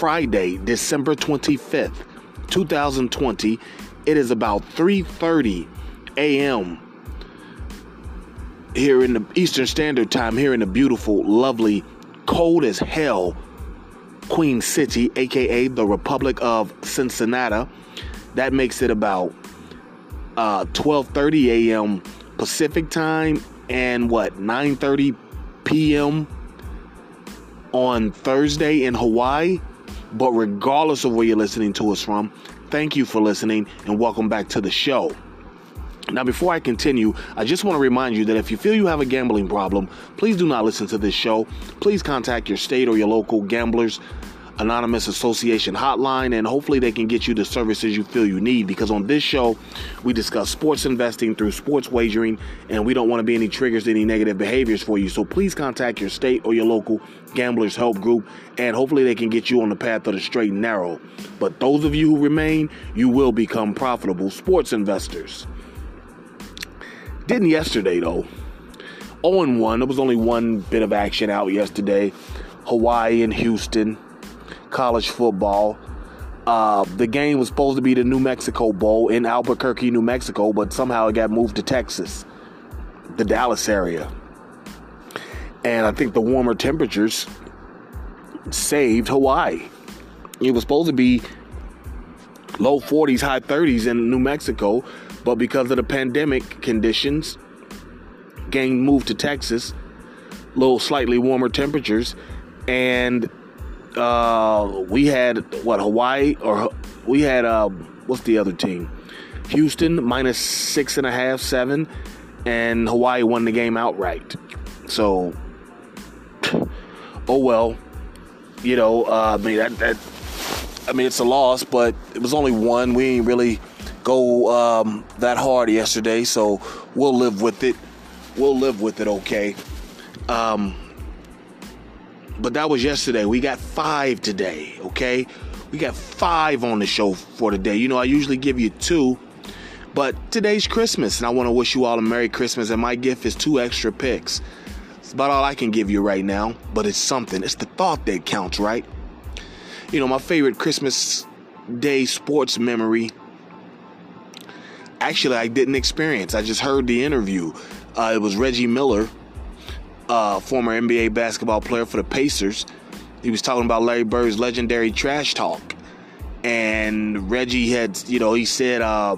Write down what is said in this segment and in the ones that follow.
Friday, December 25th, 2020. It is about 3:30 a.m. here in the Eastern Standard Time here in the beautiful, lovely, cold as hell Queen City, aka the Republic of Cincinnati. That makes it about uh, 12:30 a.m. Pacific time and what 9:30 p.m. on Thursday in Hawaii. But regardless of where you're listening to us from, thank you for listening and welcome back to the show. Now, before I continue, I just want to remind you that if you feel you have a gambling problem, please do not listen to this show. Please contact your state or your local gamblers Anonymous Association hotline, and hopefully they can get you the services you feel you need. Because on this show, we discuss sports investing through sports wagering, and we don't want to be any triggers any negative behaviors for you. So please contact your state or your local gamblers help group, and hopefully they can get you on the path of the straight and narrow. But those of you who remain, you will become profitable sports investors. Didn't yesterday though. 0 1. There was only one bit of action out yesterday. Hawaii and Houston college football. Uh, the game was supposed to be the New Mexico Bowl in Albuquerque, New Mexico, but somehow it got moved to Texas, the Dallas area. And I think the warmer temperatures saved Hawaii. It was supposed to be low 40s, high 30s in New Mexico, but because of the pandemic conditions, game moved to Texas, little slightly warmer temperatures, and uh, we had what Hawaii or we had uh, what's the other team? Houston minus six and a half, seven, and Hawaii won the game outright. So, oh well, you know, uh, I mean that that I mean it's a loss, but it was only one. We didn't really go um, that hard yesterday, so we'll live with it. We'll live with it, okay. Um, but that was yesterday. We got five today, okay? We got five on the show for today. You know, I usually give you two, but today's Christmas, and I want to wish you all a Merry Christmas. And my gift is two extra picks. It's about all I can give you right now, but it's something. It's the thought that counts, right? You know, my favorite Christmas Day sports memory. Actually, I didn't experience. I just heard the interview. Uh, it was Reggie Miller uh, former NBA basketball player for the Pacers. He was talking about Larry Bird's legendary trash talk. And Reggie had, you know, he said, uh,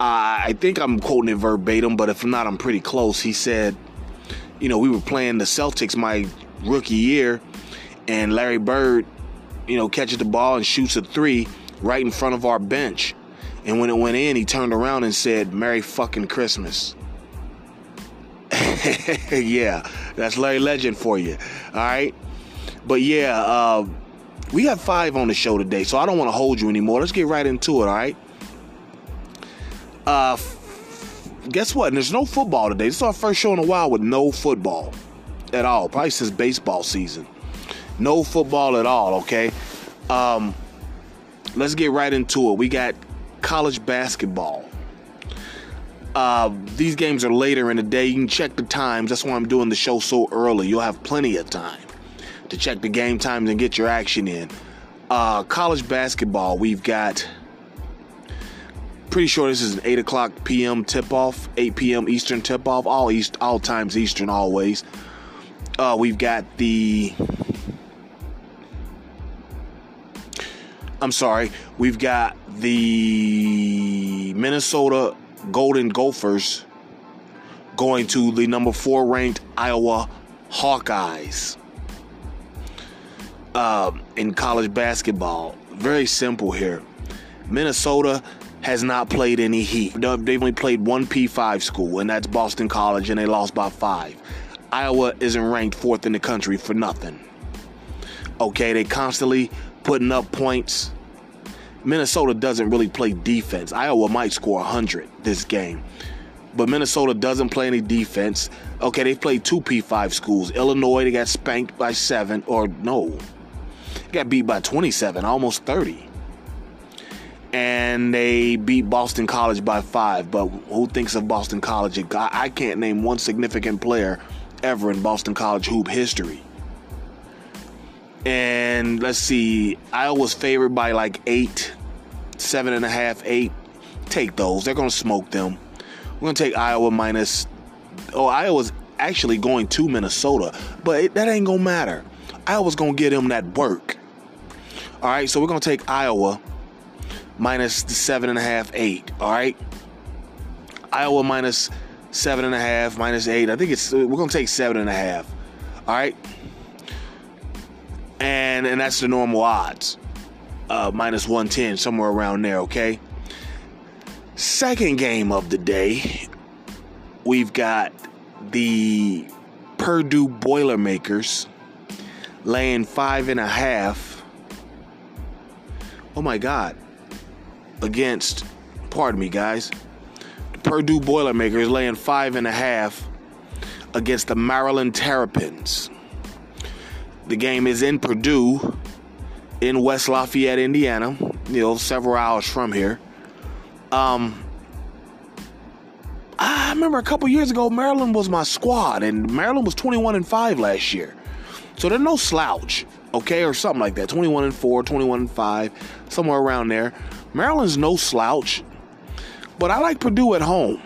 I think I'm quoting it verbatim, but if not, I'm pretty close. He said, you know, we were playing the Celtics my rookie year, and Larry Bird, you know, catches the ball and shoots a three right in front of our bench. And when it went in, he turned around and said, Merry fucking Christmas. yeah, that's Larry Legend for you. All right. But yeah, uh, we have five on the show today, so I don't want to hold you anymore. Let's get right into it. All right. Uh, f- guess what? There's no football today. This is our first show in a while with no football at all. Probably since baseball season. No football at all. Okay. Um, let's get right into it. We got college basketball. Uh, these games are later in the day. You can check the times. That's why I'm doing the show so early. You'll have plenty of time to check the game times and get your action in. Uh, college basketball, we've got. Pretty sure this is an 8 o'clock p.m. tip off, 8 p.m. Eastern tip off, all east, all times Eastern, always. Uh, we've got the. I'm sorry, we've got the Minnesota Golden Gophers going to the number four ranked Iowa Hawkeyes uh, in college basketball. Very simple here. Minnesota has not played any heat. They've only played one P5 school, and that's Boston College, and they lost by five. Iowa isn't ranked fourth in the country for nothing. Okay, they constantly putting up points. Minnesota doesn't really play defense. Iowa might score 100 this game. But Minnesota doesn't play any defense. Okay, they played two P5 schools. Illinois, they got spanked by seven, or no, got beat by 27, almost 30. And they beat Boston College by five. But who thinks of Boston College? I can't name one significant player ever in Boston College hoop history. And let's see, Iowa's favored by like eight, seven and a half, eight. Take those. They're going to smoke them. We're going to take Iowa minus. Oh, Iowa's actually going to Minnesota, but it, that ain't going to matter. Iowa's going to get them that work. All right, so we're going to take Iowa minus the seven and a half, eight. All right. Iowa minus seven and a half, minus eight. I think it's we're gonna take seven and a half. All right and and that's the normal odds, uh, minus 110, somewhere around there. Okay. Second game of the day, we've got the Purdue Boilermakers laying five and a half. Oh my God! Against, pardon me, guys. The Purdue Boilermakers laying five and a half against the Maryland Terrapins. The game is in Purdue, in West Lafayette, Indiana. You know, several hours from here. Um, I remember a couple years ago, Maryland was my squad, and Maryland was 21 and 5 last year. So they're no slouch, okay, or something like that. 21 and 4, 21 and 5, somewhere around there. Maryland's no slouch, but I like Purdue at home.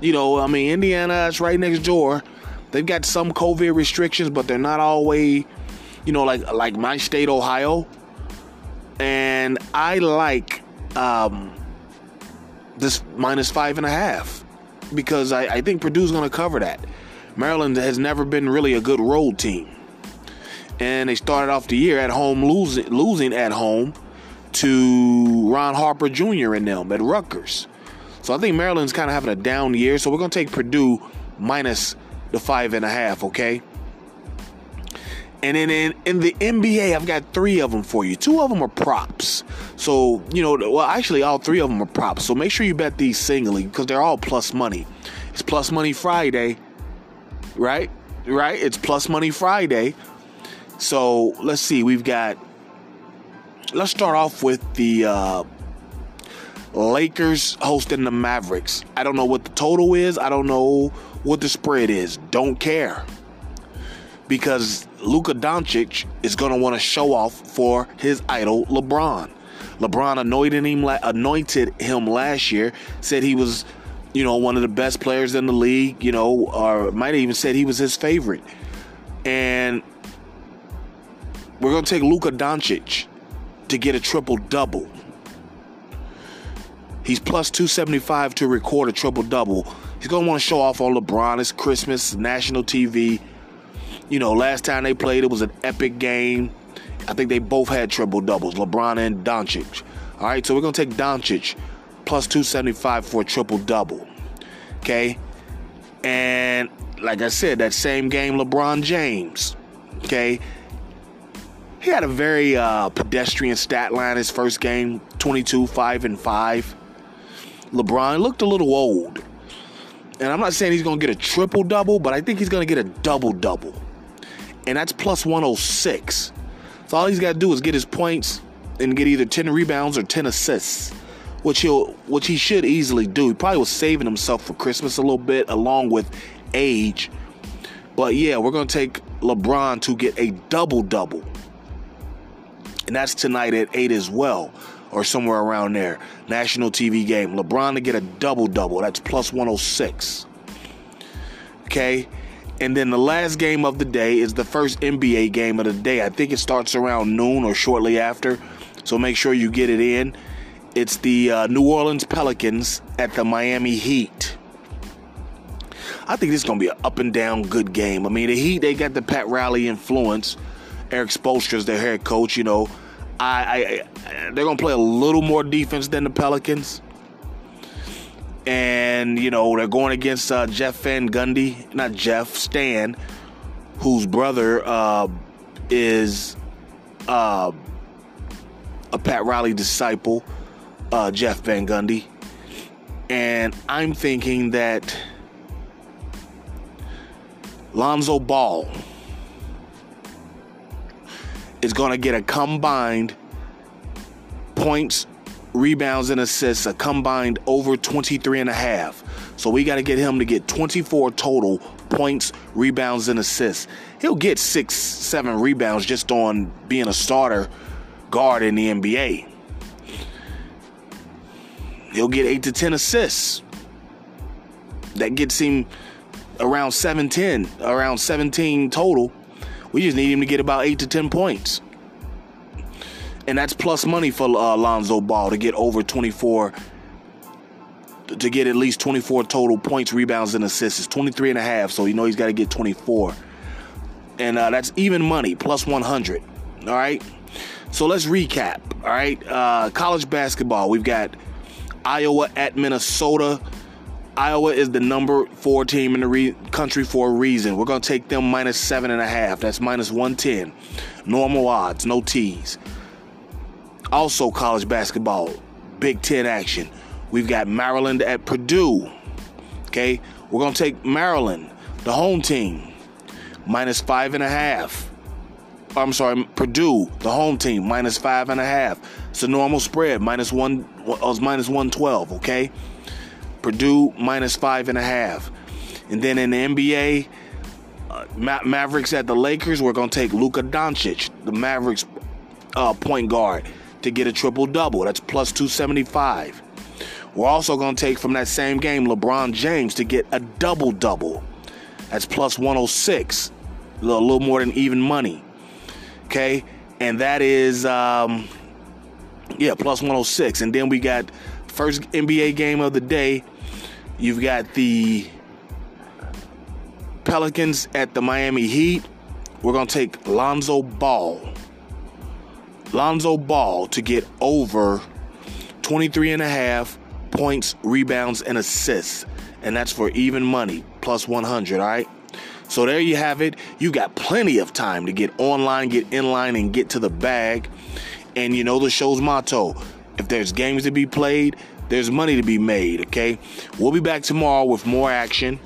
You know, I mean, Indiana, it's right next door. They've got some COVID restrictions, but they're not always, you know, like like my state, Ohio. And I like um, this minus five and a half because I, I think Purdue's going to cover that. Maryland has never been really a good road team, and they started off the year at home losing losing at home to Ron Harper Jr. and them at Rutgers. So I think Maryland's kind of having a down year. So we're going to take Purdue minus the five and a half, okay? And then in, in the NBA, I've got three of them for you. Two of them are props. So, you know, well, actually, all three of them are props. So make sure you bet these singly because they're all plus money. It's plus money Friday, right? Right? It's plus money Friday. So let's see. We've got, let's start off with the uh, Lakers hosting the Mavericks. I don't know what the total is. I don't know what the spread is. Don't care. Because Luka Doncic is going to want to show off for his idol, LeBron. LeBron anointed him, anointed him last year, said he was, you know, one of the best players in the league, you know, or might even said he was his favorite. And we're going to take Luka Doncic to get a triple double. He's plus 275 to record a triple double He's gonna want to show off on LeBron. It's Christmas, national TV. You know, last time they played, it was an epic game. I think they both had triple doubles, LeBron and Doncic. All right, so we're gonna take Doncic plus 275 for a triple double. Okay, and like I said, that same game, LeBron James. Okay, he had a very uh, pedestrian stat line his first game 22 5 and 5 lebron looked a little old and I'm not saying he's going to get a triple double, but I think he's going to get a double double. And that's plus 106. So all he's got to do is get his points and get either 10 rebounds or 10 assists, which he'll which he should easily do. He probably was saving himself for Christmas a little bit along with age. But yeah, we're going to take LeBron to get a double double. And that's tonight at 8 as well or somewhere around there. National TV game. LeBron to get a double double. That's plus 106. Okay. And then the last game of the day is the first NBA game of the day. I think it starts around noon or shortly after. So make sure you get it in. It's the uh, New Orleans Pelicans at the Miami Heat. I think this is going to be an up and down good game. I mean, the Heat, they got the Pat Riley influence. Erik Spoelstra's their head coach, you know. I, They're gonna play a little more defense than the Pelicans, and you know they're going against uh, Jeff Van Gundy, not Jeff Stan, whose brother uh, is uh, a Pat Riley disciple, uh, Jeff Van Gundy. And I'm thinking that Lonzo Ball is going to get a combined points, rebounds, and assists, a combined over 23 and a half. So we got to get him to get 24 total points, rebounds, and assists. He'll get six, seven rebounds just on being a starter guard in the NBA. He'll get eight to 10 assists. That gets him around 710, around 17 total. We just need him to get about eight to 10 points. And that's plus money for uh, Ball to get over 24, to get at least 24 total points, rebounds, and assists. It's 23 and a half, so you know he's got to get 24. And uh, that's even money, plus 100. All right? So let's recap. All right? Uh, college basketball, we've got Iowa at Minnesota. Iowa is the number four team in the re- country for a reason. We're going to take them minus seven and a half. That's minus 110. Normal odds, no T's. Also, college basketball, Big Ten action. We've got Maryland at Purdue. Okay, we're to take Maryland, the home team, minus five and a half. I'm sorry, Purdue, the home team, minus five and a half. It's a normal spread, minus one, uh, minus 112, okay? Purdue minus five and a half. And then in the NBA, uh, Ma- Mavericks at the Lakers, we're to take Luka Doncic, the Mavericks uh, point guard, to get a triple double. That's plus 275. We're also going to take from that same game LeBron James to get a double double. That's plus 106, a little, more than even money. Okay, and that is um, yeah plus 106. And then we got first NBA game of the day. You've got the Pelicans at the Miami Heat. We're going to take Lonzo Ball. Lonzo Ball to get over 23 and a half points, rebounds, and assists. And that's for even money, plus 100, all right? So there you have it. You got plenty of time to get online, get in line, and get to the bag. And you know the show's motto if there's games to be played, there's money to be made, okay? We'll be back tomorrow with more action,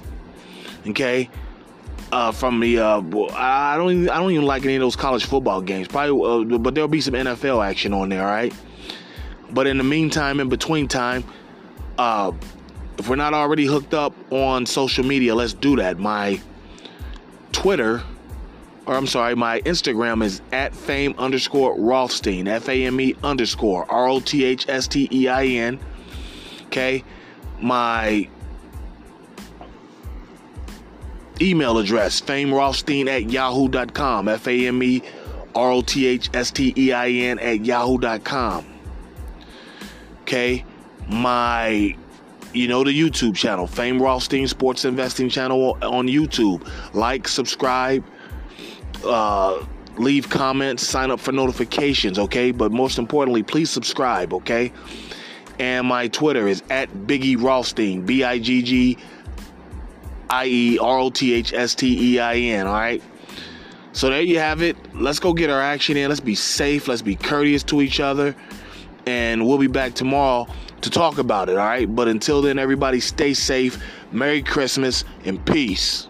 okay? Uh, from the uh, I don't even, I don't even like any of those college football games. Probably, uh, but there'll be some NFL action on there, right? But in the meantime, in between time, uh, if we're not already hooked up on social media, let's do that. My Twitter, or I'm sorry, my Instagram is at fame underscore Rothstein, F A M E underscore R O T H S T E I N. Okay. My email address, famerothstein at yahoo.com, F A M E R O T H S T E I N at yahoo.com. Okay. My you know the YouTube channel, Fame Rothstein Sports Investing Channel on YouTube. Like, subscribe, uh, leave comments, sign up for notifications, okay? But most importantly, please subscribe, okay? And my Twitter is at Biggie Rothstein, B I G G I E R O T H S T E I N, all right? So there you have it. Let's go get our action in. Let's be safe. Let's be courteous to each other. And we'll be back tomorrow to talk about it, all right? But until then, everybody stay safe. Merry Christmas and peace.